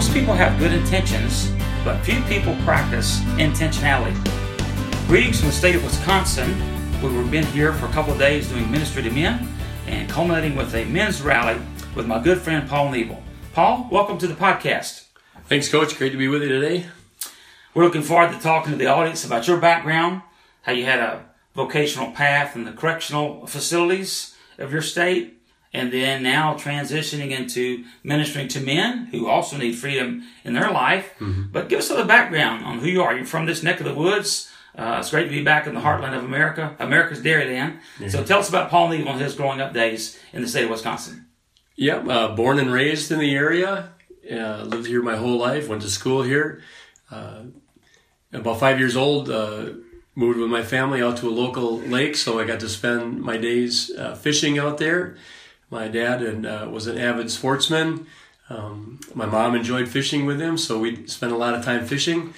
Most people have good intentions, but few people practice intentionality. Greetings from the state of Wisconsin. We've been here for a couple of days doing ministry to men and culminating with a men's rally with my good friend Paul Nebel. Paul, welcome to the podcast. Thanks, Coach. Great to be with you today. We're looking forward to talking to the audience about your background, how you had a vocational path in the correctional facilities of your state, and then now transitioning into ministering to men who also need freedom in their life. Mm-hmm. But give us a little background on who you are. You're from this neck of the woods. Uh, it's great to be back in the heartland of America, America's Dairyland. Yeah. So tell us about Paul Nebel and his growing up days in the state of Wisconsin. Yep, yeah, uh, born and raised in the area. Uh, lived here my whole life. Went to school here. Uh, about five years old, uh, moved with my family out to a local lake, so I got to spend my days uh, fishing out there. My dad and uh, was an avid sportsman. Um, my mom enjoyed fishing with him, so we spent a lot of time fishing.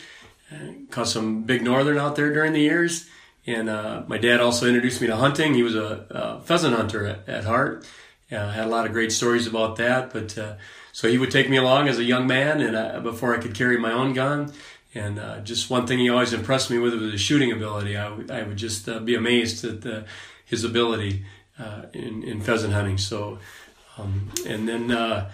Uh, caught some big northern out there during the years. And uh, my dad also introduced me to hunting. He was a, a pheasant hunter at, at heart. Uh, had a lot of great stories about that. But uh, so he would take me along as a young man, and uh, before I could carry my own gun. And uh, just one thing he always impressed me with was his shooting ability. I, w- I would just uh, be amazed at the, his ability uh, in, in pheasant hunting. So, um, and then, uh,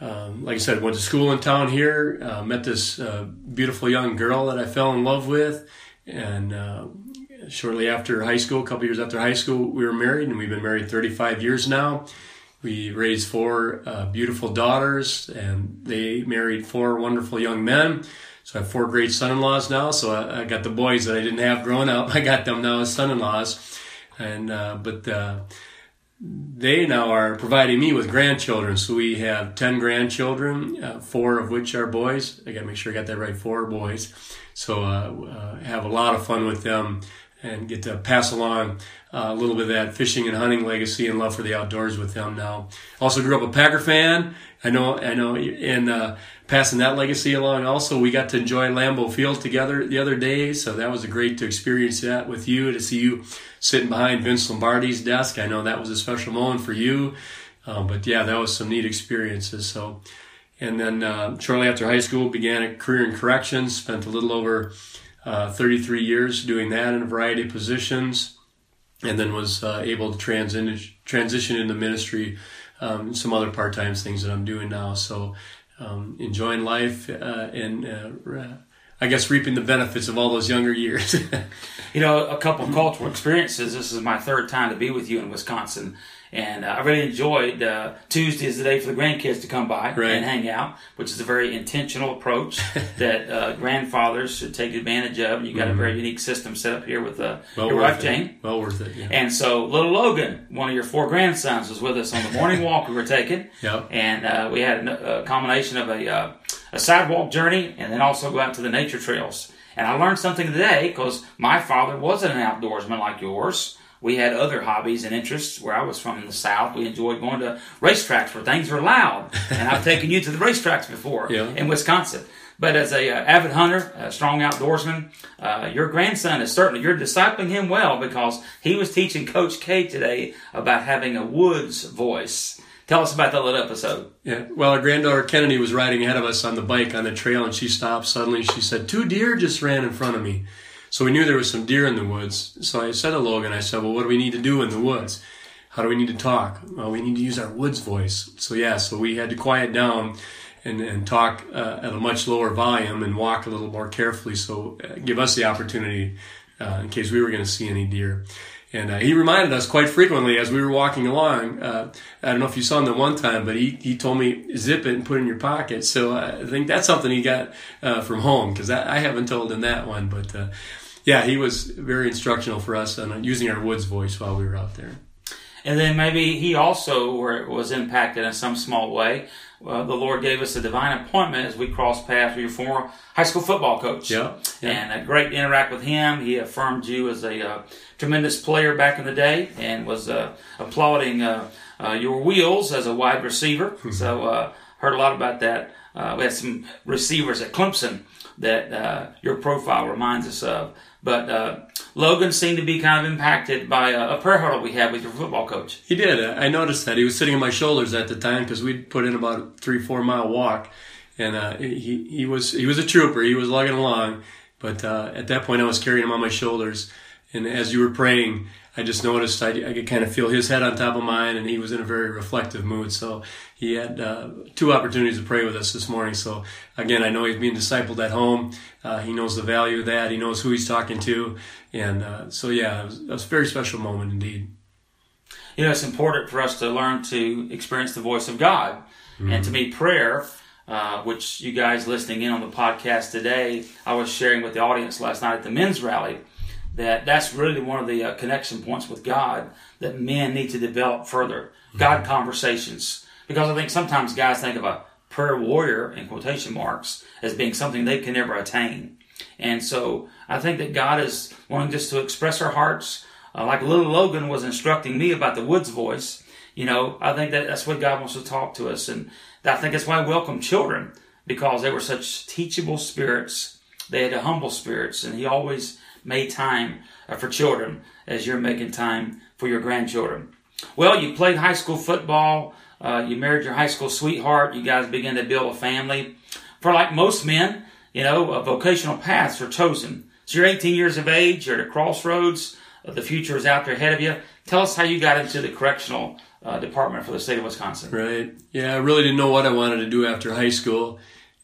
um, like I said, went to school in town here, uh, met this uh, beautiful young girl that I fell in love with. And shortly after high school, a couple years after high school, we were married, and we've been married 35 years now. We raised four beautiful daughters, and they married four wonderful young men. So I have four great son-in-laws now. So I, I, got the boys that I didn't have growing up. I got them now as son-in-laws, and uh, but uh, they now are providing me with grandchildren. So we have ten grandchildren, uh, four of which are boys. I got to make sure I got that right. Four boys. So uh, uh, have a lot of fun with them and get to pass along uh, a little bit of that fishing and hunting legacy and love for the outdoors with them now. Also grew up a Packer fan. I know, I know, and uh, passing that legacy along. Also, we got to enjoy Lambeau Field together the other day, so that was great to experience that with you. To see you sitting behind Vince Lombardi's desk, I know that was a special moment for you. Um, but yeah, that was some neat experiences. So, and then uh, shortly after high school, began a career in corrections. Spent a little over uh, 33 years doing that in a variety of positions, and then was uh, able to transition transition into ministry. Um, some other part time things that I'm doing now. So um, enjoying life uh, and uh, I guess reaping the benefits of all those younger years. you know, a couple of cultural experiences. This is my third time to be with you in Wisconsin. And uh, I really enjoyed uh, Tuesday is the day for the grandkids to come by right. and hang out, which is a very intentional approach that uh, grandfathers should take advantage of. And You got mm-hmm. a very unique system set up here with uh, well your wife, Jane. Well worth it. Yeah. And so little Logan, one of your four grandsons, was with us on the morning walk we were taking. Yep. And uh, we had a, a, combination of a, uh, a sidewalk journey and then also go out to the nature trails. And I learned something today because my father wasn't an outdoorsman like yours we had other hobbies and interests. Where I was from in the South, we enjoyed going to racetracks where things were loud. And I've taken you to the racetracks before yeah. in Wisconsin. But as a uh, avid hunter, a strong outdoorsman, uh, your grandson is certainly you're discipling him well because he was teaching Coach K today about having a woods voice. Tell us about that little episode. Yeah. Well, our granddaughter Kennedy was riding ahead of us on the bike on the trail, and she stopped suddenly. She said, Two deer just ran in front of me. So we knew there was some deer in the woods. So I said to Logan, I said, well, what do we need to do in the woods? How do we need to talk? Well, we need to use our woods voice. So yeah, so we had to quiet down and, and talk uh, at a much lower volume and walk a little more carefully. So uh, give us the opportunity uh, in case we were going to see any deer. And uh, he reminded us quite frequently as we were walking along. Uh, I don't know if you saw him the one time, but he, he told me, zip it and put it in your pocket. So uh, I think that's something he got uh, from home because I haven't told him that one. But uh, yeah, he was very instructional for us on using our woods voice while we were out there. And then maybe he also was impacted in some small way. The Lord gave us a divine appointment as we crossed paths with your former high school football coach. Yeah, yeah. And a great interact with him. He affirmed you as a uh, tremendous player back in the day and was uh, applauding uh, uh your wheels as a wide receiver. Mm-hmm. So uh, heard a lot about that. Uh, we had some receivers at Clemson that your profile reminds us of. But uh, Logan seemed to be kind of impacted by a, a, prayer huddle we had with your football coach. He did. I noticed that. He was sitting on my shoulders at the time because we'd put in about a three, four mile walk. and uh, he he was he was a trooper. He was lugging along, but uh, at that point I was carrying him on my shoulders. And as you were praying, I just noticed I, I could kind of feel his head on top of mine, and he was in a very reflective mood. So he had uh, two opportunities to pray with us this morning. So again, I know he's being discipled at home. Uh, he knows the value of that. He knows who he's talking to, and uh, so yeah, it was, it was a very special moment indeed. You know, it's important for us to learn to experience the voice of God, mm-hmm. and to me, prayer. Uh, which you guys listening in on the podcast today, I was sharing with the audience last night at the men's rally that that's really one of the uh, connection points with God that men need to develop further. God mm-hmm. conversations. Because I think sometimes guys think of a prayer warrior, in quotation marks, as being something they can never attain. And so I think that God is wanting just to express our hearts. Uh, like little Logan was instructing me about the woods voice. You know, I think that that's what God wants to talk to us. And I think that's why I welcome children because they were such teachable spirits. They had humble spirits and he always made time uh, for children as you're making time for your grandchildren. Well, you played high school football. Uh, you married your high school sweetheart. You guys began to build a family. For like most men, you know, vocational paths are chosen. So you're 18 years of age. You're at a crossroads. Uh, the future is out there ahead of you. Tell us how you got into the correctional uh, department for the state of Wisconsin. Right. Yeah, I really didn't know what I wanted to do after high school,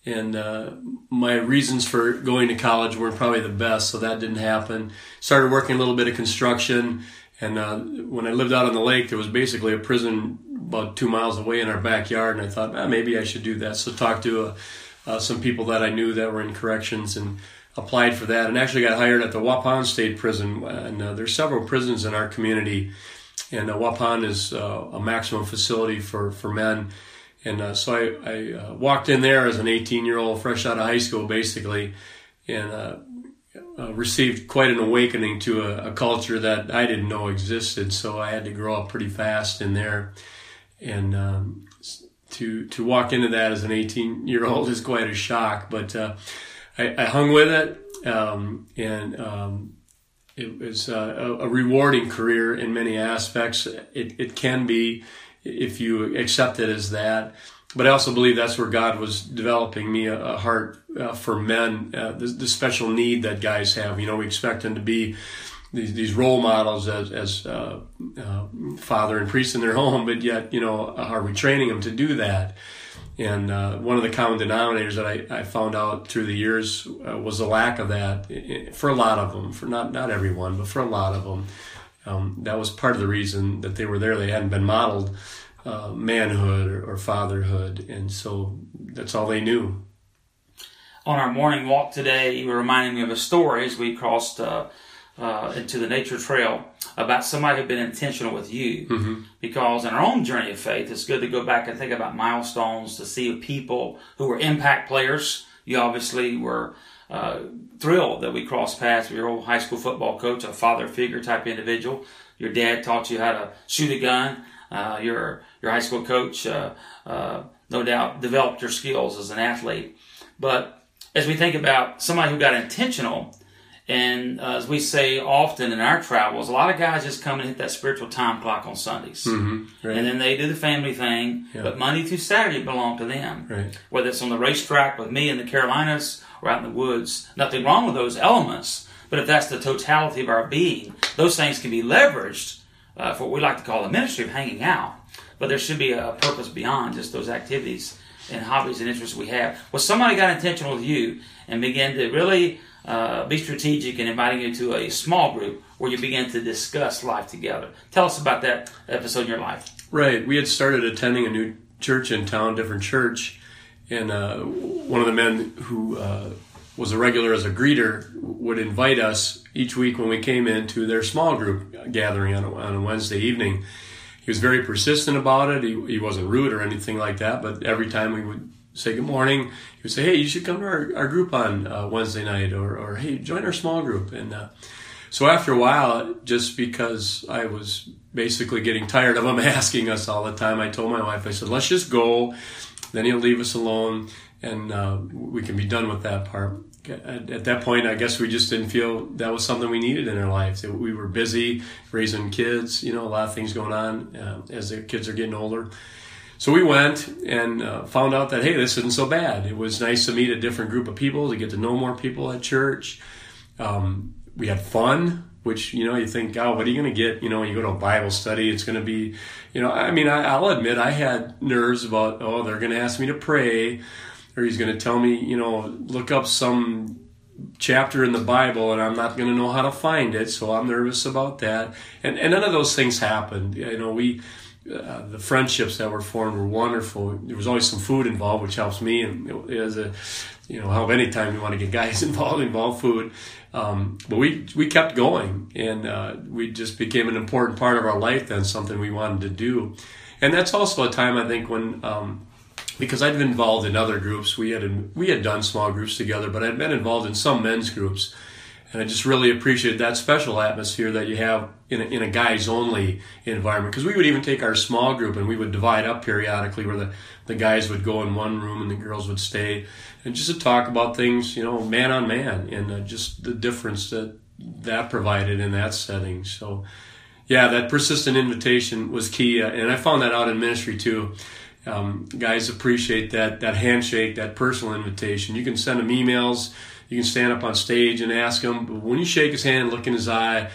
and uh, my reasons for going to college weren't probably the best, so that didn't happen. Started working a little bit of construction, and uh, when I lived out on the lake, there was basically a prison about two miles away in our backyard, and I thought ah, maybe I should do that. So talked to uh, uh, some people that I knew that were in corrections and applied for that, and actually got hired at the Waupun State Prison. And uh, there's several prisons in our community, and uh, Waupun is uh, a maximum facility for for men. And uh, so I, I uh, walked in there as an 18 year old, fresh out of high school, basically, and uh, uh, received quite an awakening to a, a, culture that I didn't know existed. So I had to grow up pretty fast in there and um, to to walk into that as an 18 year old is quite a shock. But uh, I, I, hung with it, um, and um, it was uh, a, a, rewarding career in many aspects. It, it can be if you accept it as that. But I also believe that's where God was developing me a, a heart uh, for men, uh, the, the special need that guys have. You know, we expect them to be these, these role models as, as uh, uh, father and priest in their home, but yet, you know, are we training them to do that? And uh, one of the common denominators that I, I found out through the years uh, was the lack of that for a lot of them, for not, not everyone, but for a lot of them. Um, that was part of the reason that they were there. They hadn't been modeled uh, manhood or, or fatherhood, and so that's all they knew. On our morning walk today, you were reminding me of a story as we crossed uh, uh, into the nature trail about somebody who'd been intentional with you. Mm-hmm. Because in our own journey of faith, it's good to go back and think about milestones to see people who were impact players. You obviously were uh, thrilled that we crossed paths with your old high school football coach, a father figure type individual. Your dad taught you how to shoot a gun. Uh, your your high school coach, uh, uh no doubt, developed your skills as an athlete. But as we think about somebody who got intentional and uh, as we say often in our travels, a lot of guys just come and hit that spiritual time clock on Sundays. Mm-hmm, right. And then they do the family thing, yeah. but Monday through Saturday belong to them. Right. Whether it's on the racetrack with me in the Carolinas or out in the woods. Nothing wrong with those elements, but if that's the totality of our being, those things can be leveraged uh, for what we like to call the ministry of hanging out. But there should be a purpose beyond just those activities and hobbies and interests we have. Well, somebody got intentional with you and began to really uh, be strategic in inviting you to a small group where you begin to discuss life together. Tell us about that episode in your life. Right. We had started attending a new church in town, different church, and uh, one of the men who uh, was a regular as a greeter would invite us each week when we came into their small group gathering on a, on a Wednesday evening. He was very persistent about it. He, he wasn't rude or anything like that, but every time we would say good morning. He would say, "Hey, you should come to our, our group on uh, Wednesday night," or, or "Hey, join our small group." And uh, so after a while, just because I was basically getting tired of him asking us all the time, I told my wife, I said, "Let's just go." Then he'll leave us alone, and uh, we can be done with that part. At, at, that point, I guess we just didn't feel that was something we needed in our lives. We were busy raising kids, you know, a lot of things going on uh, as the kids are getting older so we went and uh, found out that hey, this isn't so bad. It was nice to meet a different group of people, to get to know more people at church. Um, we had fun, which you know you think, oh, what are you going to get? You know, when you go to a Bible study, it's going to be, you know, I mean, I, will admit I had nerves about, oh, they're going to ask me to pray, or he's going to tell me, you know, look up some chapter in the Bible and I'm not going to know how to find it, so I'm nervous about that. And, and none of those things happened. You know, we uh, the friendships that were formed were wonderful. There was always some food involved, which helps me, and as a you know help anytime you want to get guys involved involve food. Um, but we we kept going, and uh, we just became an important part of our life. Then something we wanted to do, and that's also a time I think when. Um, because I'd been involved in other groups, we had we had done small groups together, but I'd been involved in some men's groups, and I just really appreciated that special atmosphere that you have in a, in a guys only environment. Because we would even take our small group and we would divide up periodically where the, the guys would go in one room and the girls would stay. And just to talk about things, you know, man on man and uh, just the difference that that provided in that setting. So, yeah, that persistent invitation was key. Uh, and I found that out in ministry too. Um, guys appreciate that, that handshake, that personal invitation. You can send them emails you can stand up on stage and ask him. But when you shake his hand, look in his eye,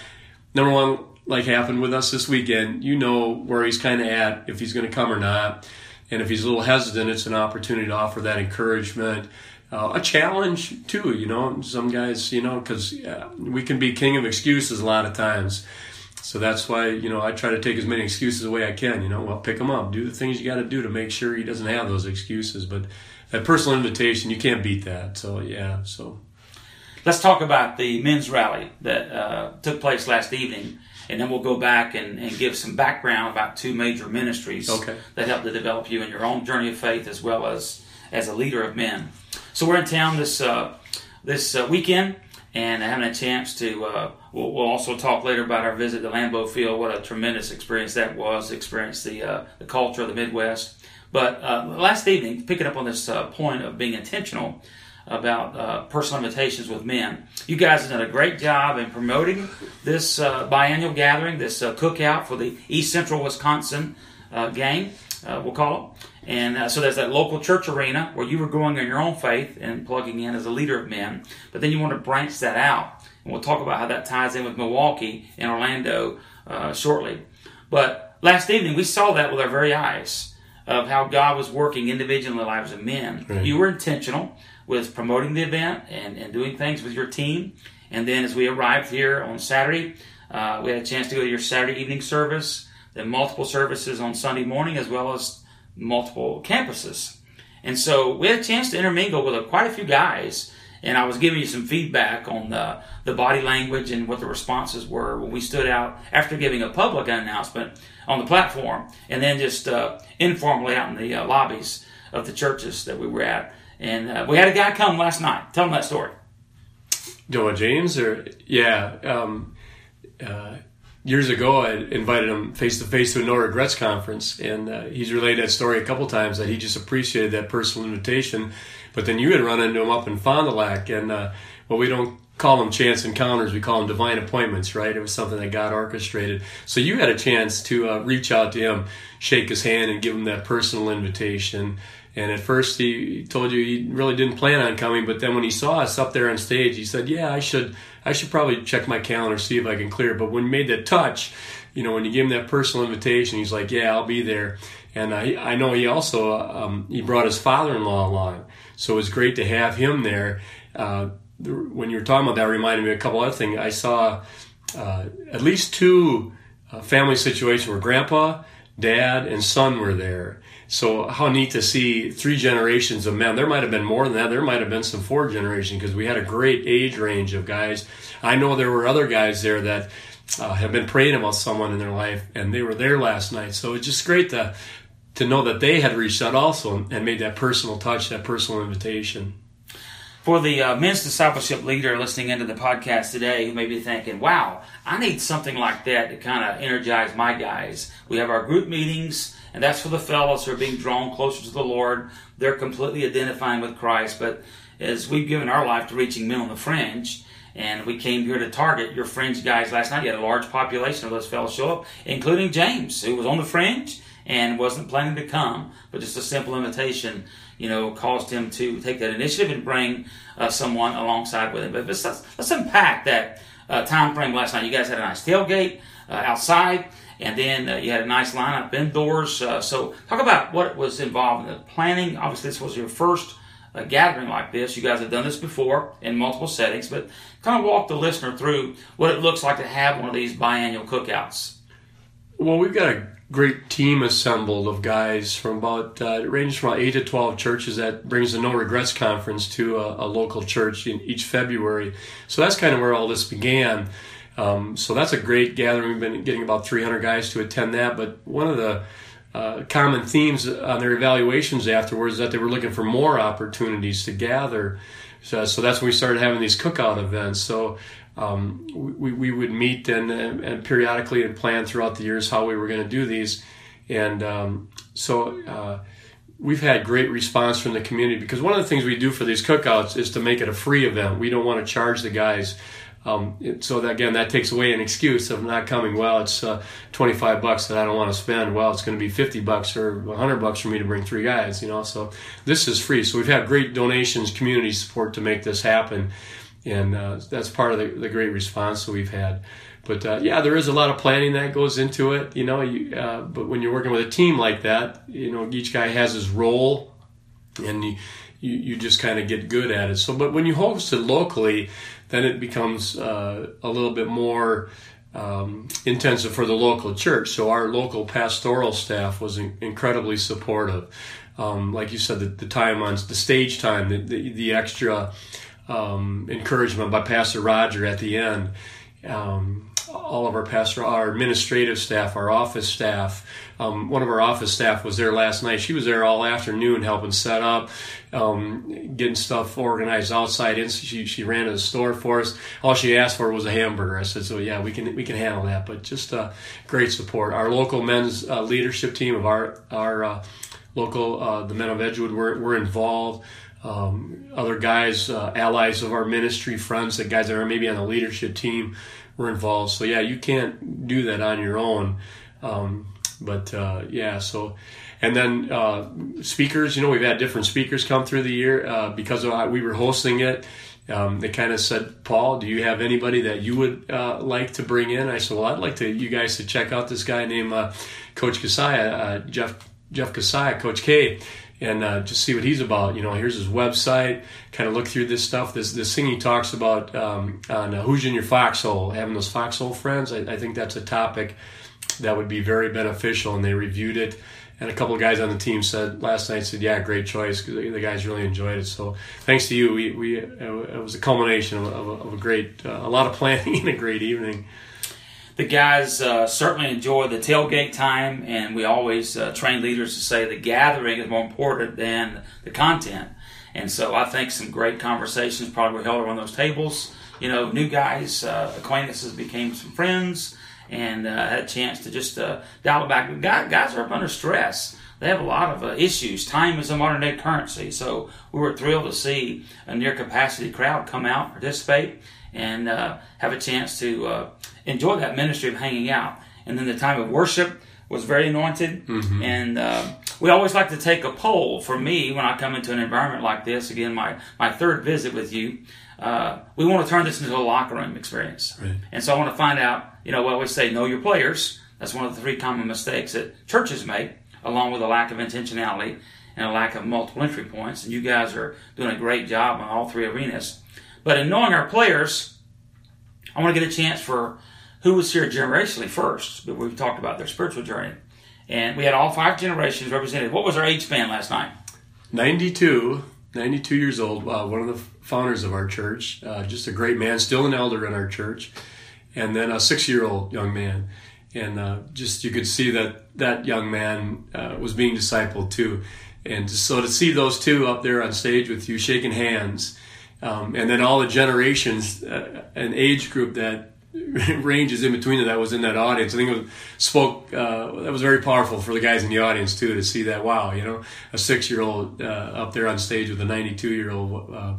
number one, like happened with us this weekend, you know where he's kind of at, if he's going to come or not. And if he's a little hesitant, it's an opportunity to offer that encouragement. Uh, a challenge too, you know. Some guys, you know, because uh, we can be king of excuses a lot of times. So that's why, you know, I try to take as many excuses away I can. You know, well, pick them up, do the things you got to do to make sure he doesn't have those excuses. But that personal invitation, you can't beat that. So yeah, so. Let's talk about the men's rally that uh, took place last evening, and then we'll go back and, and, give some background about two major ministries okay. that helped to develop you in your own journey of faith as well as as a leader of men. So we're in town this uh, this uh, weekend and having a chance to. Uh, we'll, we'll, also talk later about our visit to Lambeau Field. What a tremendous experience that was! Experience the uh, the culture of the Midwest but uh, last evening, picking up on this uh, point of being intentional about uh, personal invitations with men, you guys have done a great job in promoting this uh, biannual gathering, this cookout for the East Central Wisconsin uh, we'll call it. And so there's that local church arena where you were growing in your own faith and plugging in as a leader of men, but then you want to branch that out. And we'll talk about how that ties in with Milwaukee and Orlando shortly. But last evening, we saw that with our very eyes of how God was working individually in the lives of men. You were intentional with promoting the event and, and doing things with your team. And then as we arrived here on Saturday, uh, we had a chance to go to your Saturday evening service, then multiple services on Sunday morning, as well as multiple campuses. And so we had a chance to intermingle with a, quite a few guys. And I was giving you some feedback on the, the body language and what the responses were when we stood out after giving a public announcement on the platform, and then just uh, informally out in the uh, lobbies of the churches that we were at. And uh, we had a guy come last night. Tell him that story. Noah James, or yeah, um, uh, years ago I invited him face to face to a no regrets conference, and uh, he's relayed that story a couple times that he just appreciated that personal invitation. But then you had run into him up in Fond du Lac, and uh, well, we don't call them chance encounters. We call them divine appointments, right? It was something that God orchestrated. So you had a chance to uh, reach out to him, shake his hand, and give him that personal invitation. And at first, he told you he really didn't plan on coming, but then when he saw us up there on stage, he said, "Yeah, I should, I should probably check my calendar, see if I can clear." But when you made that touch, you know, when you gave him that personal invitation, he's like, "Yeah, I'll be there." And I, I know he also um, he brought his father-in-law along, so it was great to have him there. Uh, when you were talking about that, reminded me of a couple other things. I saw uh, at least two uh, family situations where grandpa, dad, and son were there. So how neat to see three generations of men. There might have been more than that. There might have been some four generations because we had a great age range of guys. I know there were other guys there that uh, have been praying about someone in their life, and they were there last night. So it's just great to to know that they had reached out also and made that personal touch, that personal invitation for the uh, men's discipleship leader listening into the podcast today who may be thinking, wow, I need something like that to kind of energize my guys. We have our group meetings, and that's for the fellows who are being drawn closer to the Lord. They're completely identifying with Christ. But as we've given our life to reaching men on the fringe, and we came here to target your fringe guys last night, you had a large population of those fellows show up, including James, who was on the fringe and wasn't planning to come, but just a simple invitation, you know, caused him to take that initiative and bring uh, someone alongside with him. But let's, let's unpack that uh, time frame last night. You guys had a nice tailgate uh, outside, and then uh, you had a nice lineup indoors. Uh, so, talk about what was involved in the planning. Obviously, this was your first a gathering like this. You guys have done this before in multiple settings, but kind of walk the listener through what it looks like to have one of these biannual cookouts. Well, we've got a great team assembled of guys from about uh, it ranges from about eight to twelve churches that brings the No Regrets Conference to a, a local church in each February. So that's kind of where all this began. Um, so that's a great gathering. We've been getting about 300 guys to attend that. But one of the uh, common themes on their evaluations afterwards that they were looking for more opportunities to gather. So, so that's when we started having these cookout events. So um, we, we would meet and, and periodically and plan throughout the years how we were going to do these. And um, so uh, we've had great response from the community because one of the things we do for these cookouts is to make it a free event. We don't want to charge the guys um, it, so that, again, that takes away an excuse of not coming. Well, it's uh, 25 bucks that I don't want to spend. Well, it's going to be 50 bucks or 100 bucks for me to bring three guys. You know, so this is free. So we've had great donations, community support to make this happen, and uh, that's part of the, the, great response that we've had. But uh, yeah, there is a lot of planning that goes into it. You know, you, uh, but when you're working with a team like that, you know, each guy has his role, and you you, you just kind of get good at it. So, but when you host it locally, then it becomes uh, a little bit more um, intensive for the local church. So our local pastoral staff was in, incredibly supportive. Um, like you said, the, the, time on the stage time, the, the, the extra um, encouragement by Pastor Roger at the end. Um, all of our pastor, our administrative staff, our office staff. Um, one of our office staff was there last night. She was there all afternoon helping set up, um, getting stuff organized outside. And she she ran to the store for us. All she asked for was a hamburger. I said, so yeah, we can we can handle that. But just uh, great support. Our local men's uh, leadership team of our our uh, local uh, the men of Edgewood were were involved. Um, other guys, uh, allies of our ministry, friends, the guys that are maybe on the leadership team were involved. So yeah, you can't do that on your own. Um, but uh, yeah, so and then uh, speakers. You know, we've had different speakers come through the year uh, because of, we were hosting it. Um, they kind of said, Paul, do you have anybody that you would uh, like to bring in? I said, well, I'd like to you guys to check out this guy named uh, Coach Kasaya, uh, Jeff Jeff Kasaya, Coach K and uh, just see what he's about. You know, here's his website. Kind of look through this stuff. This this thing he talks about um, on uh, who's in your foxhole, having those foxhole friends. I, I, think that's a topic that would be very beneficial, and they reviewed it. And a couple of guys on the team said last night said, "Yeah, great choice." Because the guys really enjoyed it. So thanks to you, we, we it was a culmination of, of, of a great, uh, a lot of planning and a great evening the guys uh, certainly enjoy the tailgate time, and we always uh, train leaders to say the gathering is more important than the content. And so I think some great conversations probably were held around those tables. You know, new guys, uh, acquaintances became some friends, and uh, had a chance to just uh, dial it back. Guys, are up under stress. They have a lot of uh, issues. Time is a modern day currency, so we were thrilled to see a near capacity crowd come out, participate, and have a chance to enjoy that ministry of hanging out. And then the time of worship was very anointed. Mm-hmm. And uh, we always like to take a poll for me when I come into an environment like this. Again, my, my third visit with you. Uh, we want to turn this into a locker room experience. Right. And so I want to find out, you know, we always say know your players. That's one of the three common mistakes that churches make, along with a lack of intentionality and a lack of multiple entry points. And you guys are doing a great job on all three arenas. But in knowing our players, I want to get a chance for who was here generationally first, but we've talked about their spiritual journey. And we had all five generations represented. What was our age span last night? 92, 92 years old, uh, one of the founders of our church, uh, just a great man, still an elder in our church, and then a six year old young man. And uh, just you could see that that young man uh, was being discipled too. And so to see those two up there on stage with you shaking hands, um, and then all the generations, uh, an age group that ranges in between that was in that audience. I think it was, spoke uh, that was very powerful for the guys in the audience too to see that. Wow, you know, a six year old uh, up there on stage with a ninety two year old. Uh,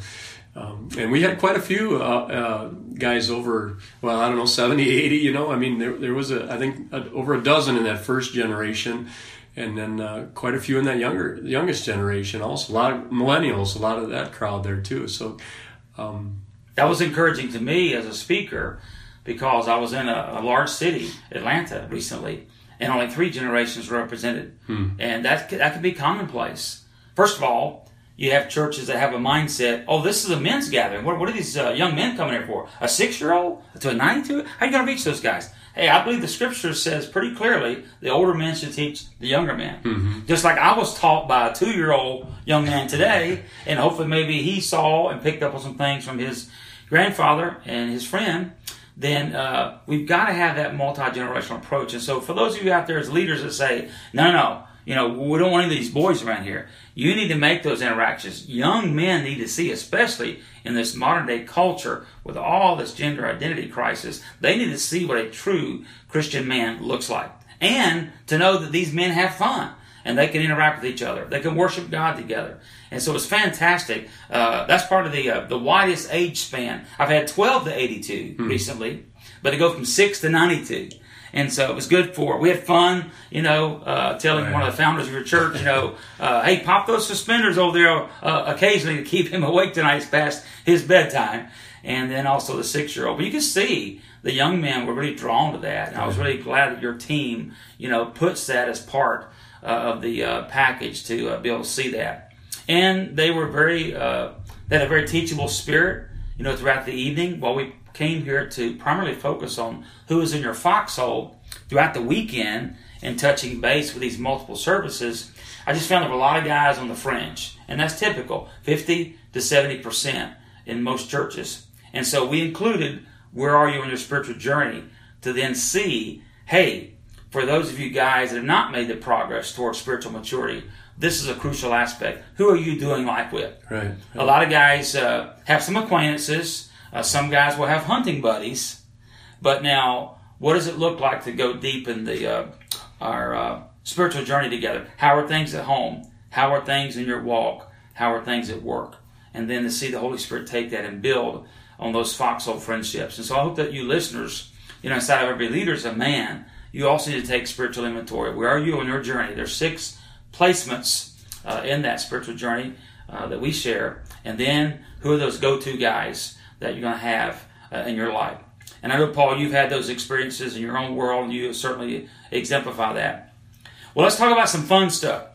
um, and we had quite a few uh, uh, guys over, well, I don't know, 70, 80, you know. I mean, there, there was, a, I think, a, over a dozen in that first generation. And then uh, quite a few in that younger, youngest generation. Also, a lot of millennials, a lot of that crowd there too. So um, that was encouraging to me as a speaker because I was in a, a large city, Atlanta, recently, and only three generations were represented, hmm. and that that can be commonplace. First of all, you have churches that have a mindset, oh, this is a men's gathering. What, what are these uh, young men coming here for? A six year old to a 92? How are you going to reach those guys? Hey, I believe the scripture says pretty clearly the older men should teach the younger men. Mm-hmm. Just like I was taught by a two year old young man today, and hopefully maybe he saw and picked up on some things from his grandfather and his friend then uh, we've got to have that multi generational approach. And so, for those of you out there as leaders that say, no, no, no, you know, we don't want any of these boys around here. You need to make those interactions. Young men need to see, especially in this modern day culture with all this gender identity crisis, they need to see what a true Christian man looks like. And to know that these men have fun and they can interact with each other. They can worship God together. And so it's fantastic. Uh, that's part of the uh, the widest age span. I've had 12 to 82 hmm. recently, but it go from 6 to 92. And so it was good for. We had fun, you know, uh, telling right. one of the founders of your church, you know, uh, hey, pop those suspenders over there uh, occasionally to keep him awake tonight past his bedtime. And then also the six year old. But you can see the young men were really drawn to that. And I was really glad that your team, you know, puts that as part uh, of the uh, package to uh, be able to see that. And they were very, they had a very teachable spirit, you know, throughout the evening while we came here to primarily focus on who is in your foxhole throughout the weekend and touching base with these multiple services, I just found there were a lot of guys on the fringe. And that's typical 50 to 70% in most churches. And so we included where are you on your spiritual journey to then see, hey, for those of you guys that have not made the progress towards spiritual maturity, this is a crucial aspect. Who are you doing life with? Right. right. A lot of guys uh, have some acquaintances uh, some guys will have hunting buddies, but now what does it look like to go deep in the uh, our uh, spiritual journey together? How are things at home? How are things in your walk? How are things at work? And then to see the Holy Spirit take that and build on those foxhole friendships. And so I hope that you listeners, you know, inside of every leader is a man. You also need to take spiritual inventory. Where are you on your journey? There's six placements uh, in that spiritual journey uh, that we share. And then who are those go-to guys? That you're going to have uh, in your life. And I know, Paul, you've had those experiences in your own world, and you certainly exemplify that. Well, let's talk about some fun stuff.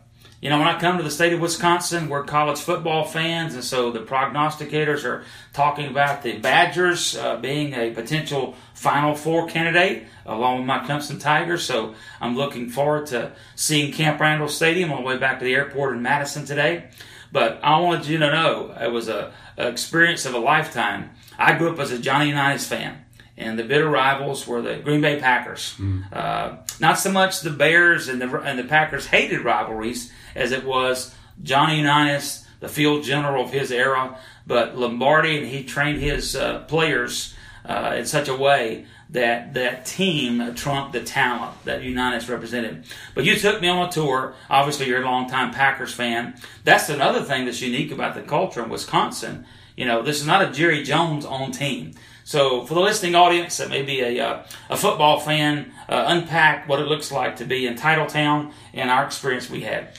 You know, when I come to the state of Wisconsin, we're college football fans, and so the prognosticators are talking about the Badgers uh, being a potential Final Four candidate, along with my Clemson Tigers. So I'm looking forward to seeing Camp Randall Stadium on the way back to the airport in Madison today. But I wanted you to know it was a, a experience of a lifetime. I grew up as a Johnny Unitas fan and the bitter rivals were the Green Bay Packers. Mm. Uh, not so much the Bears and the and the Packers hated rivalries as it was Johnny Unitas, the field general of his era, but Lombardi and he trained his uh, players uh, in such a way that that team trumped the talent that Unitas represented. But you took me on a tour. Obviously, you're a longtime Packers fan. That's another thing that's unique about the culture in Wisconsin. You know, this is not a Jerry Jones owned team. So, for the listening audience that may be a, uh, a football fan, uh, unpack what it looks like to be in Titletown and our experience we had.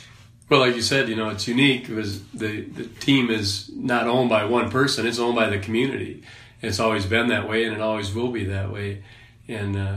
Well, like you said, you know, it's unique because the, the team is not owned by one person, it's owned by the community. It's always been that way, and it always will be that way. And uh,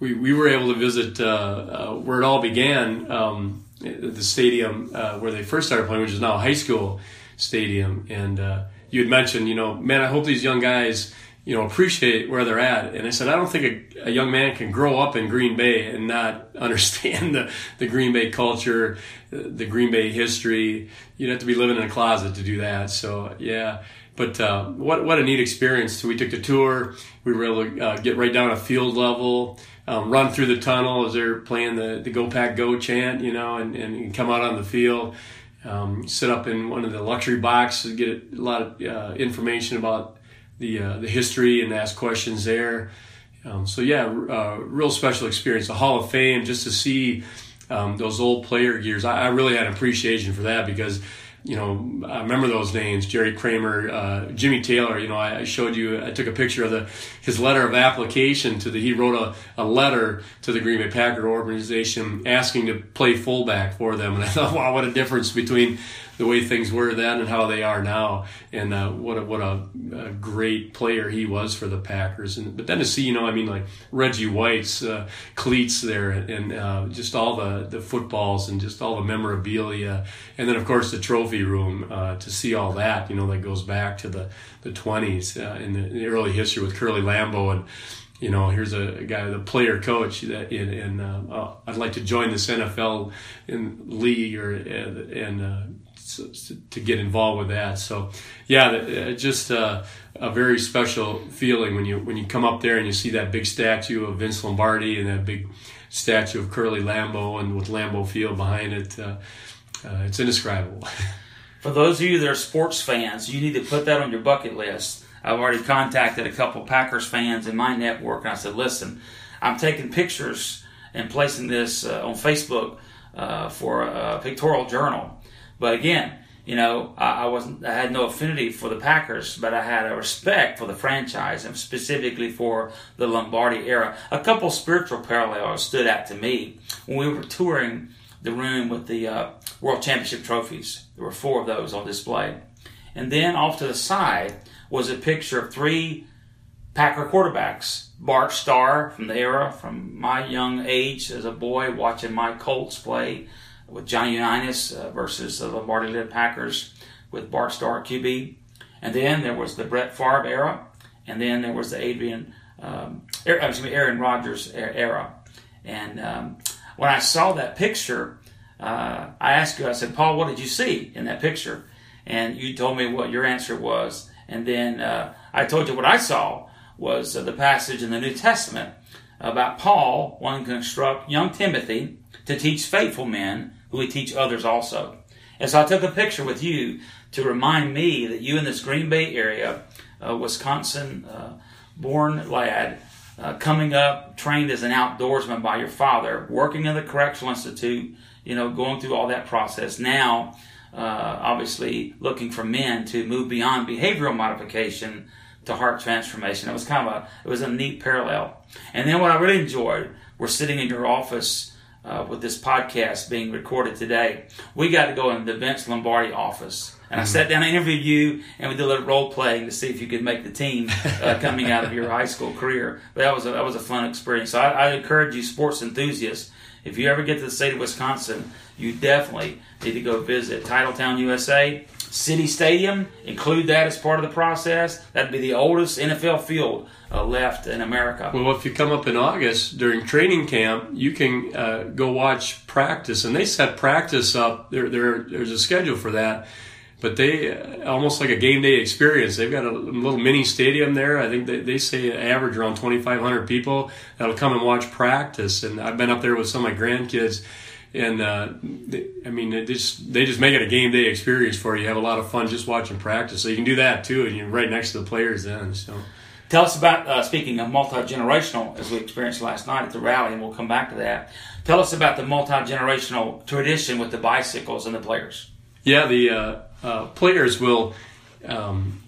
we we were able to visit uh, uh, where it all began, um, the stadium uh, where they first started playing, which is now a high school stadium. And uh, you had mentioned, you know, man, I hope these young guys you know, appreciate where they're at. And I said, I don't think a, a, young man can grow up in Green Bay and not understand the, the Green Bay culture, the Green Bay history. You'd have to be living in a closet to do that. So, yeah, but uh, what what a neat experience! So we took the tour. We were able to uh, get right down a field level, um, run through the tunnel as they're playing the, the "Go Pack Go" chant, you know, and, and come out on the field. Um, sit up in one of the luxury boxes, get a lot of uh, information about the uh, the history, and ask questions there. Um, so yeah, uh, real special experience. The Hall of Fame, just to see um, those old player gears. I, I really had appreciation for that because you know, I remember those names: Jerry Kramer, uh, Jimmy Taylor. You know, I, showed you. I took a picture of the his letter of application to the. He wrote a, a letter to the Green Bay Packer organization asking to play fullback for them, and I thought, wow, what a difference between the way things were then and how they are now, and uh, what a, what a, a, great player he was for the Packers. And but then to see, you know, I mean, like Reggie White's uh, cleats there, and uh, just all the the footballs and just all the memorabilia, and then of course the trophy room uh, to see all that, you know, that goes back to the the 20s uh, in, the, in the early history with Curly Lambeau. And you know, here's a, guy, the player coach that in, in uh, I'd like to join this NFL in league or and uh, to get involved with that. So, yeah, uh, just uh, a very special feeling when you when you come up there and you see that big statue of Vince Lombardi and that big statue of Curly Lambeau and with Lambeau Field behind it. Uh, uh, it's indescribable. For those of you that are sports fans, you need to put that on your bucket list. I've already contacted a couple Packers fans in my network, and I said, "Listen, I'm taking pictures and placing this uh, on Facebook for a pictorial journal." But again, you know, I, I, wasn't, I had no affinity for the Packers, but I had a respect for the franchise and specifically for the Lombardi era. A couple spiritual parallels stood out to me when we were touring the room with the uh, World Championship trophies. There were four of those on display. And then off to the side was a picture of three Packer quarterbacks. Bart Starr from the era, from my young age as a boy watching my Colts play with Johnny Unitas uh, versus the Lombardi led Packers with Bart Starr QB. And then there was the Brett Favre era. And then there was the Adrian, um, excuse me, Aaron Rodgers era. And um, when I saw that picture, uh, I asked you, I said, Paul, what did you see in that picture? And you told me what your answer was. And then uh, I told you what I saw was uh, the passage in the New Testament about Paul wanting to instruct young Timothy to teach faithful men who would teach others also. And so I took a picture with you to remind me that you in this Green Bay area, uh, Wisconsin uh, born lad, uh, coming up, trained as an outdoorsman by your father, working in the Correctional Institute, you know, going through all that process. Now, uh, obviously, looking for men to move beyond behavioral modification to heart transformation. It was kind of a, it was a neat parallel. And then what I really enjoyed, we're sitting in your office uh, with this podcast being recorded today, we got to go in the Vince Lombardi office. And I mm-hmm. sat down and interviewed you, and we did a little role playing to see if you could make the team uh, coming out of your high school career. But that was a, that was a fun experience. So I, I encourage you, sports enthusiasts, if you ever get to the state of Wisconsin, you definitely need to go visit Titletown USA City Stadium, include that as part of the process. That'd be the oldest NFL field uh, left in America. Well, if you come up in August during training camp, you can uh, go watch practice, and they set practice up. There, there, there's a schedule for that, but they uh, almost like a game day experience. They've got a little mini stadium there. I think they, they say average around 2,500 people that'll come and watch practice. And I've been up there with some of my grandkids and uh, they, I mean, they just they just make it a game day experience for you. you. Have a lot of fun just watching practice, so you can do that too, and you're right next to the players then. So, tell us about uh, speaking of multi generational, as we experienced last night at the rally, and we'll come back to that. Tell us about the multi generational tradition with the bicycles and the players. Yeah, the uh, uh, players will. Um,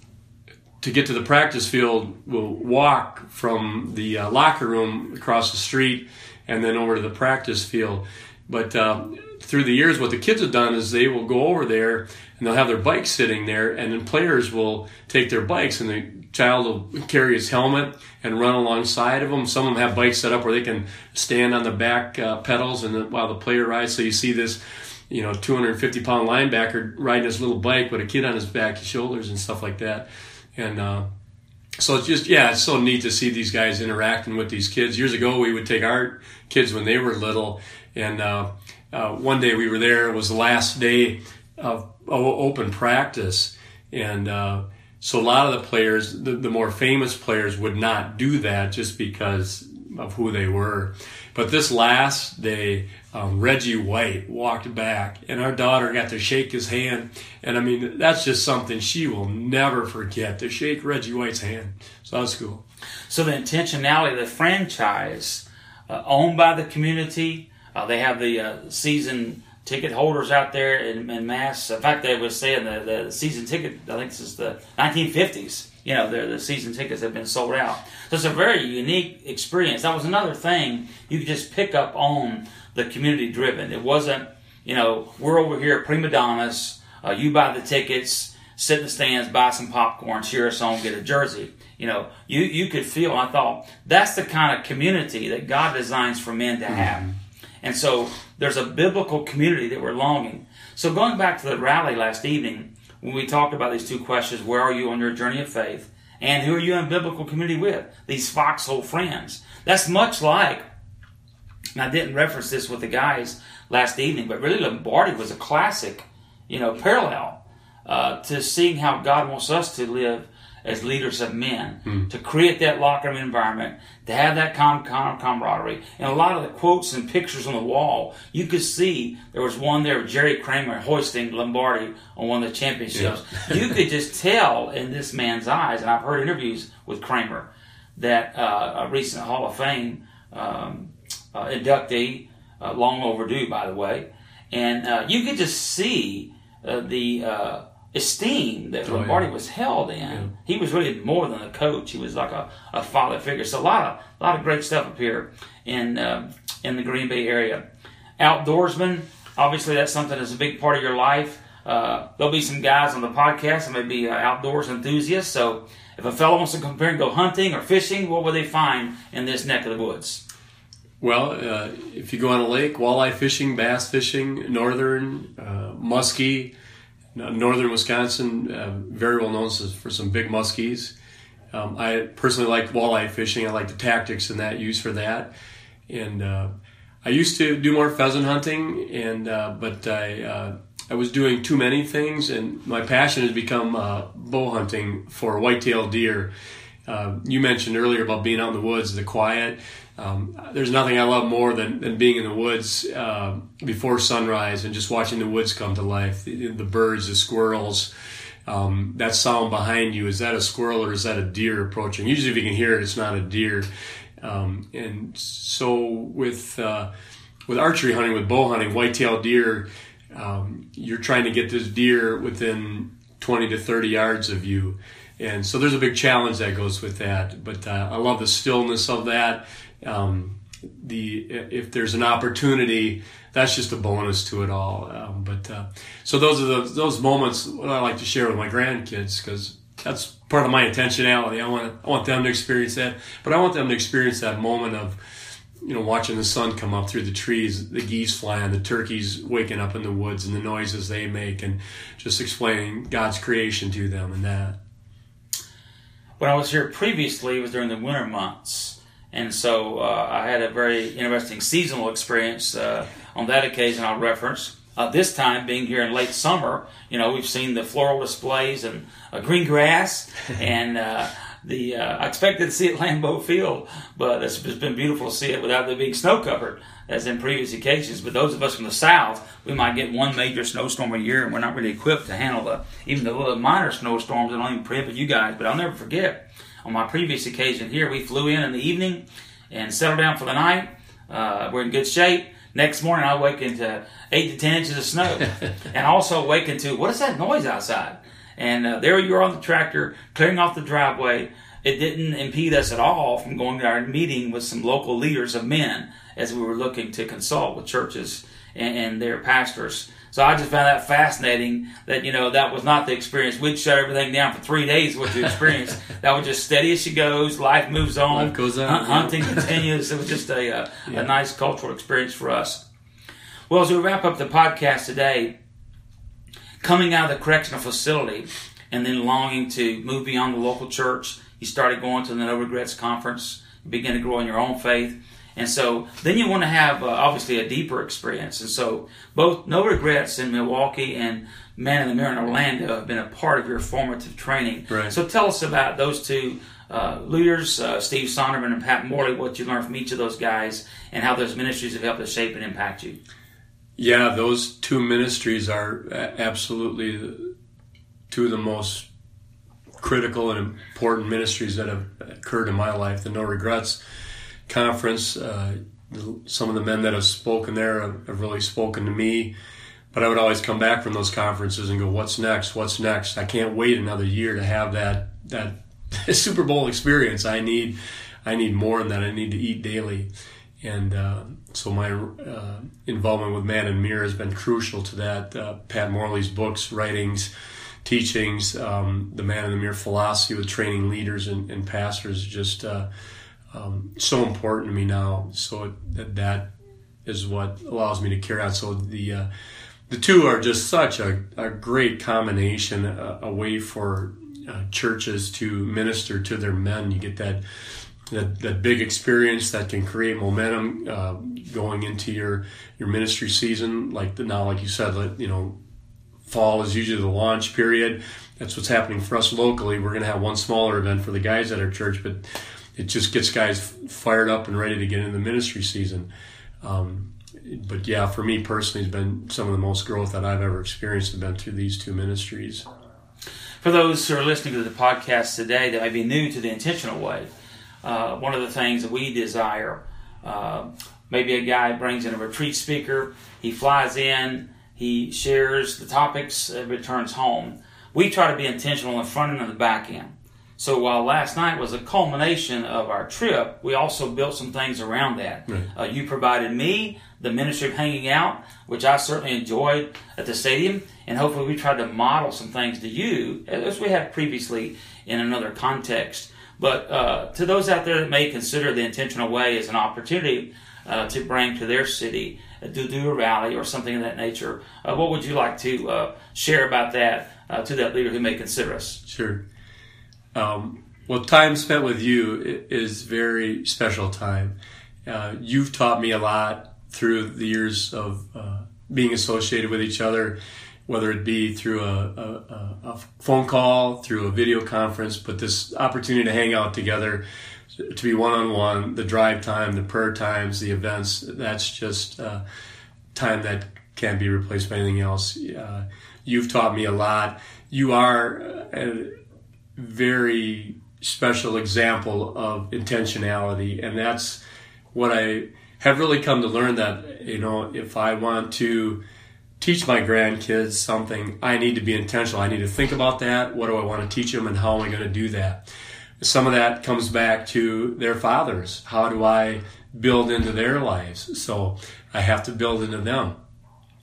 to get to the practice field, will walk from the uh, locker room across the street and then over to the practice field but uh, through the years, what the kids have done is they will go over there and they'll have their bikes sitting there, and then players will take their bikes and the child will carry his helmet and run alongside of them. Some of them have bikes set up where they can stand on the back uh, pedals and the, while the player rides. So you see this, you know, 250 pound linebacker riding his little bike with a kid on his back shoulders and stuff like that. And uh, so it's just yeah, it's so neat to see these guys interacting with these kids. Years ago, we would take our kids when they were little and uh, uh, one day we were there. It was the last day of open practice, and uh, so a lot of the players, the, the, more famous players, would not do that just because of who they were. But this last day, um, Reggie White walked back, and our daughter got to shake his hand. And I mean, that's just something she will never forget to shake Reggie White's hand. So that's cool. So the intentionality the franchise, uh, owned by the community, uh, they have the uh, season ticket holders out there in, in mass. In fact, they were saying the, the season ticket, I think this is the 1950s, you know, the season tickets have been sold out. So it's a very unique experience. That was another thing you could just pick up on the community driven. It wasn't, you know, we're over here at Prima Donnas, uh, you buy the tickets, sit in the stands, buy some popcorn, cheer us on, get a jersey. You know, you, you could feel, I thought, that's the kind of community that God designs for men to have. Mm-hmm. And so there's a biblical community that we're longing. So going back to the rally last evening, when we talked about these two questions, where are you on your journey of faith? And who are you in biblical community with? These foxhole friends. That's much like, and I didn't reference this with the guys last evening, but really Lombardi was a classic, you know, parallel uh, to seeing how God wants us to live as leaders of men mm. to create that locker room environment, to have that com- com- camaraderie. And a lot of the quotes and pictures on the wall, you could see there was one there of Jerry Kramer hoisting Lombardi on one of the championships. Yeah. you could just tell in this man's eyes, and I've heard interviews with Kramer, that uh, a recent Hall of Fame um, uh, inductee, uh, long overdue, by the way, and uh, you could just see uh, the uh, esteem that oh, Lombardi yeah. was held in. Yeah. He was really more than a coach. He was like a, a father figure. So a lot of a lot of great stuff up here in uh, in the Green Bay area. Outdoorsman, obviously that's something that's a big part of your life. Uh, there'll be some guys on the podcast that may be uh, outdoors enthusiasts. So if a fellow wants to compare and go hunting or fishing, what will they find in this neck of the woods? Well, uh, if you go on a lake, walleye fishing, bass fishing, northern, uh, muskie, northern Wisconsin, uh, very well known for some big muskies. Um, I personally like walleye fishing. I like the tactics and that used for that. And uh, I used to do more pheasant hunting, and uh, but I uh, I was doing too many things, and my passion has become uh, bow hunting for white-tailed deer. Uh, you mentioned earlier about being out in the woods, the quiet. Um, there's nothing I love more than, than being in the woods uh, before sunrise and just watching the woods come to life. The, the birds, the squirrels, um, that sound behind you is that a squirrel or is that a deer approaching? Usually, if you can hear it, it's not a deer. Um, and so, with uh, with archery hunting, with bow hunting, white-tailed deer, um, you're trying to get this deer within 20 to 30 yards of you. And so there's a big challenge that goes with that. But uh, I love the stillness of that um, the if there's an opportunity, that's just a bonus to it all. Um, but uh, so those are the, those moments I like to share with my grandkids because that's part of my intentionality. I want I want them to experience that, but I want them to experience that moment of you know watching the sun come up through the trees, the geese flying, the turkeys waking up in the woods, and the noises they make, and just explaining God's creation to them and that. When I was here previously, it was during the winter months and so uh, I had a very interesting seasonal experience uh, on that occasion. I'll reference. Uh, this time, being here in late summer, you know, we've seen the floral displays and uh, green grass, and uh, the uh, I expected to see it Lambeau Field, but it's, it's been beautiful to see it without the being snow covered as in previous occasions. But those of us from the south, we might get one major snowstorm a year, and we're not really equipped to handle the even the little minor snowstorms that don't even prohibit you guys. But I'll never forget on my previous occasion here, we flew in in the evening and settled down for the night. Uh, we're in good shape. Next morning, I wake into eight to ten inches of snow, and also wake into what is that noise outside? And uh, there you are on the tractor clearing off the driveway. It didn't impede us at all from going to our meeting with some local leaders of men as we were looking to consult with churches and, and their pastors so I just found that fascinating that, you know, that was not the experience. We'd shut everything down for three days, what you experienced. that was just steady as she goes. Life moves on. Life goes on. hunting continues. It was just a, uh, a, yeah. a nice cultural experience for us. Well, as we wrap up the podcast today, coming out of the correctional facility and then longing to move beyond the local church, you started going to the No Regrets Conference. You began to grow in your own faith. And so then you want to have uh, obviously a deeper experience. And so both No Regrets in Milwaukee and Man in the Mirror in Orlando have been a part of your formative training. Right. So tell us about those two uh, leaders, uh, Steve Sonderman and Pat Morley, what you learned from each of those guys and how those ministries have helped to shape and impact you. Yeah, those two ministries are absolutely two of the most critical and important ministries that have occurred in my life. The No Regrets conference. Uh, some of the men that have spoken there have, really spoken to me. but I would always come back from those conferences and go, "What's next? What's next? I can't wait another year to have that that Super Bowl experience. I need I need more than that. I need to eat daily." And uh, so my uh, involvement with Man and Mirror has been crucial to that. Uh, Pat Morley's books, writings, teachings, um, the Man in the Mirror philosophy with training leaders and, and pastors, just uh, um, so important to me now. So that that is what allows me to carry on. So the uh, the two are just such a, a great combination, a, a way for uh, churches to minister to their men. You get that that, that big experience that can create momentum uh, going into your your ministry season. Like the, now, like you said, you know, fall is usually the launch period. That's what's happening for us locally. We're going to have one smaller event for the guys at our church, but it just gets guys fired up and ready to get into the ministry season. Um, but yeah, for me personally, it's been some of the most growth that I've ever experienced have been through these two ministries. For those who are listening to the podcast today that may be new to the intentional way, uh, one of the things that we desire, uh, maybe a guy brings in a retreat speaker, he flies in, he shares the topics, returns home. We try to be intentional in the front end and the back end. So while last night was a culmination of our trip, we also built some things around that. Right. Uh, you provided me the ministry of hanging out, which I certainly enjoyed at the stadium, and hopefully we tried to model some things to you as we have previously in another context. But uh, to those out there that may consider the intentional way as an opportunity uh, to bring to their city, uh, to do a rally or something of that nature, uh, what would you like to uh, share about that to that leader who may consider us? Sure. Um, well, time spent with you is very special time. Uh, you've taught me a lot through the years of uh, being associated with each other, whether it be through a, a, a, phone call, through a video conference, but this opportunity to hang out together, to be one on one, the drive time, the prayer times, the events, that's just uh, time that can't be replaced by anything else. Uh, you've taught me a lot. You are uh, very special example of intentionality, and that's what I have really come to learn that you know if I want to teach my grandkids something, I need to be intentional. I need to think about that. What do I want to teach them, and how am I going to do that? Some of that comes back to their fathers. How do I build into their lives? So I have to build into them.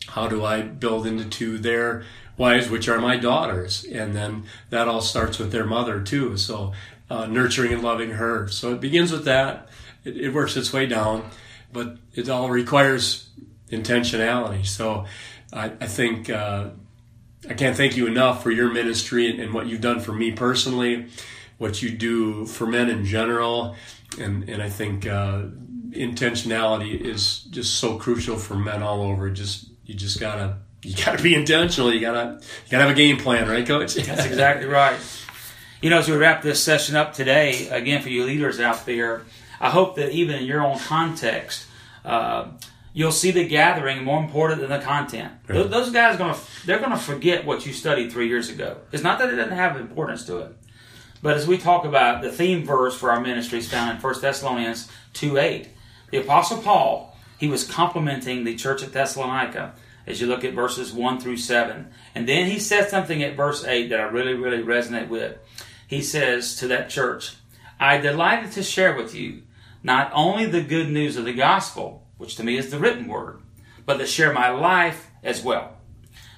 How do I build into their wives, which are my daughters, and then that all starts with their mother too. So uh, nurturing and loving her. So it begins with that. It, it, works its way down, but it all requires intentionality. So I, I think uh, I can't thank you enough for your ministry and, and, what you've done for me personally, what you do for men in general, and and I think. Uh, intentionality is just so crucial for men all over. Just you just gotta you got to be intentional. You gotta you gotta have a game plan, right, Coach? That's exactly right. You know, as we wrap this session up today, again for you leaders out there, I hope that even in your own context, uh, you'll see the gathering more important than the content. Right. Those guys are gonna they're gonna forget what you studied three years ago. It's not that it doesn't have importance to it, but as we talk about the theme verse for our ministry is found in 1 Thessalonians two eight. The Apostle Paul he was complimenting the church at Thessalonica as you look at verses 1 through 7. And then he says something at verse 8 that I really, really resonate with. He says to that church, I delighted to share with you not only the good news of the gospel, which to me is the written word, but to share my life as well.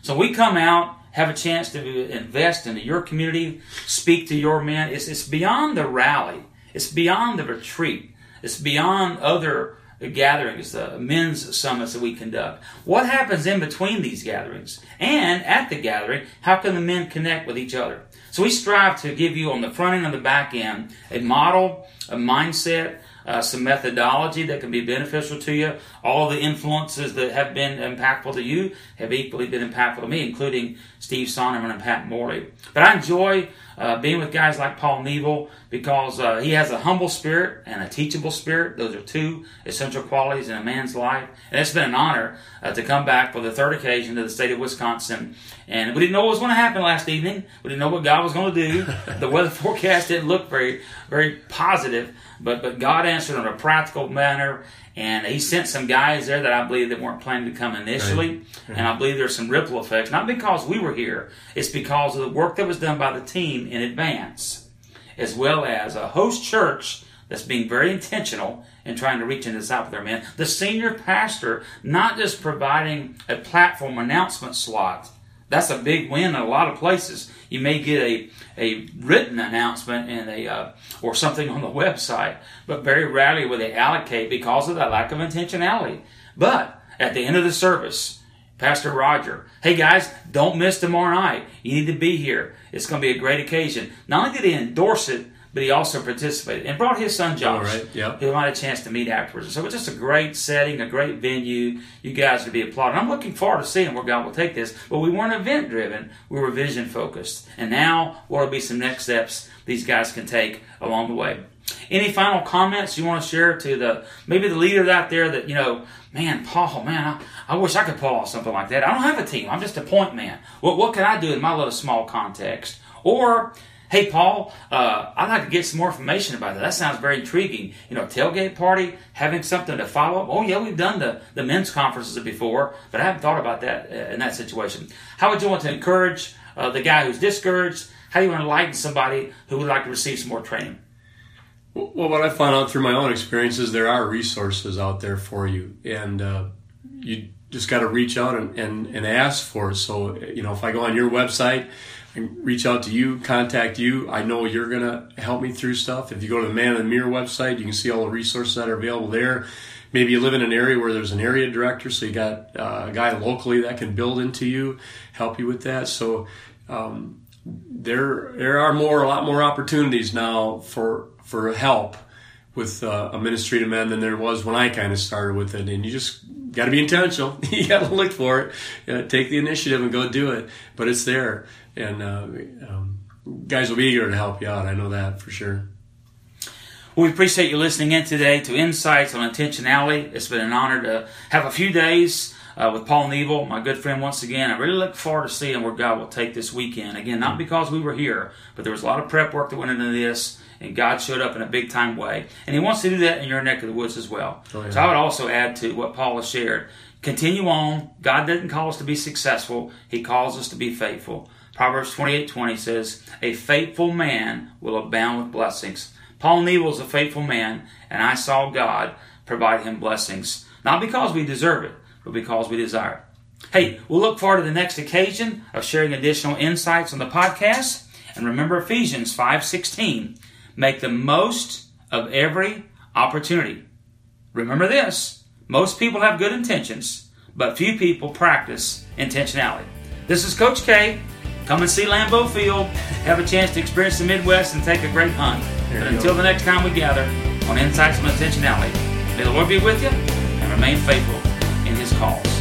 So we come out, have a chance to invest into your community, speak to your men. It's, it's beyond the rally. It's beyond the retreat. It's beyond other gatherings, the men's summits that we conduct. What happens in between these gatherings? And at the gathering, how can the men connect with each other? So we strive to give you on the front end and the back end a model, a mindset, uh, some methodology that can be beneficial to you. All the influences that have been impactful to you have equally been impactful to me, including Steve Sonderman and Pat Morley. But I enjoy uh, being with guys like Paul Neville because uh, he has a humble spirit and a teachable spirit. Those are two essential qualities in a man's life. And it's been an honor uh, to come back for the third occasion to the state of Wisconsin. And we didn't know what was going to happen last evening. We didn't know what God was going to do. the weather forecast didn't look very, very positive. But, but God answered in a practical manner And he sent some guys there that I believe that weren't planning to come initially. Right. And I believe there's some ripple effects, not because we were here, it's because of the work that was done by the team in advance, as well as a host church that's being very intentional in trying to reach and disciple their men. The senior pastor not just providing a platform announcement slot. That's a big win in a lot of places. You may get a, a written announcement and a uh, or something on the website, but very rarely will they allocate because of that lack of intentionality. But at the end of the service, Pastor Roger, hey guys, don't miss tomorrow night. You need to be here. It's going to be a great occasion. Not only did he endorse it, but he also participated and brought his son Josh, right. yep. who I had a chance to meet afterwards. So it was just a great setting, a great venue. You guys would be applauded. I'm looking forward to seeing where God will take this. But we weren't event driven; we were vision focused. And now, what will be some next steps these guys can take along the way? Any final comments you want to share to the maybe the leaders out there that you know, man, Paul, man, I, I wish I could pull off something like that. I don't have a team. I'm just a point man. What what can I do in my little small context? Or Hey, Paul, uh, I'd like to get some more information about that. That sounds very intriguing. You know, tailgate party, having something to follow up. Oh, yeah, we've done the, the men's conferences before, but I haven't thought about that uh, in that situation. How would you want to encourage uh, the guy who's discouraged? How do you want to enlighten somebody who would like to receive some more training? Well, what I found out through my own experiences, there are resources out there for you, and uh, you just got to reach out and, and, and ask for it. So, you know, if I go on your website, reach out to you, contact you. I know you're going to help me through stuff. If you go to the Man in the Mirror website, you can see all the resources that are available there. Maybe you live in an area where there's an area director, so you got uh, a guy locally that can build into you, help you with that. So um, there there are more a lot more opportunities now for for help with uh, to men than there was when I kind of started with it. And you just got to be intentional. you got to look for it, you know, take the initiative and go do it. But it's there and uh, um, guys will be eager to help you out. I know that for sure. Well, we appreciate you listening in today to Insights on Intentionality. It's been an honor to have a few days uh, with Paul Neville, my good friend, once again. I really look forward to seeing where God will take this weekend. Again, not because we were here, but there was a lot of prep work that went into this, and God showed up in a big time way. And He wants to do that in your neck of the woods as well. Oh, yeah. So I would also add to what Paul has shared continue on. God didn't call us to be successful, He calls us to be faithful. Proverbs 28 20 says, A faithful man will abound with blessings. Paul Neville is a faithful man, and I saw God provide him blessings. Not because we deserve it, but because we desire it. Hey, we'll look forward to the next occasion of sharing additional insights on the podcast. And remember Ephesians 5:16. Make the most of every opportunity. Remember this. Most people have good intentions, but few people practice intentionality. This is Coach K Come and see Lambeau Field, have a chance to experience the Midwest, and take a great hunt. But until go. the next time we gather on Insights on Intentionality, may the Lord be with you and remain faithful in His calls.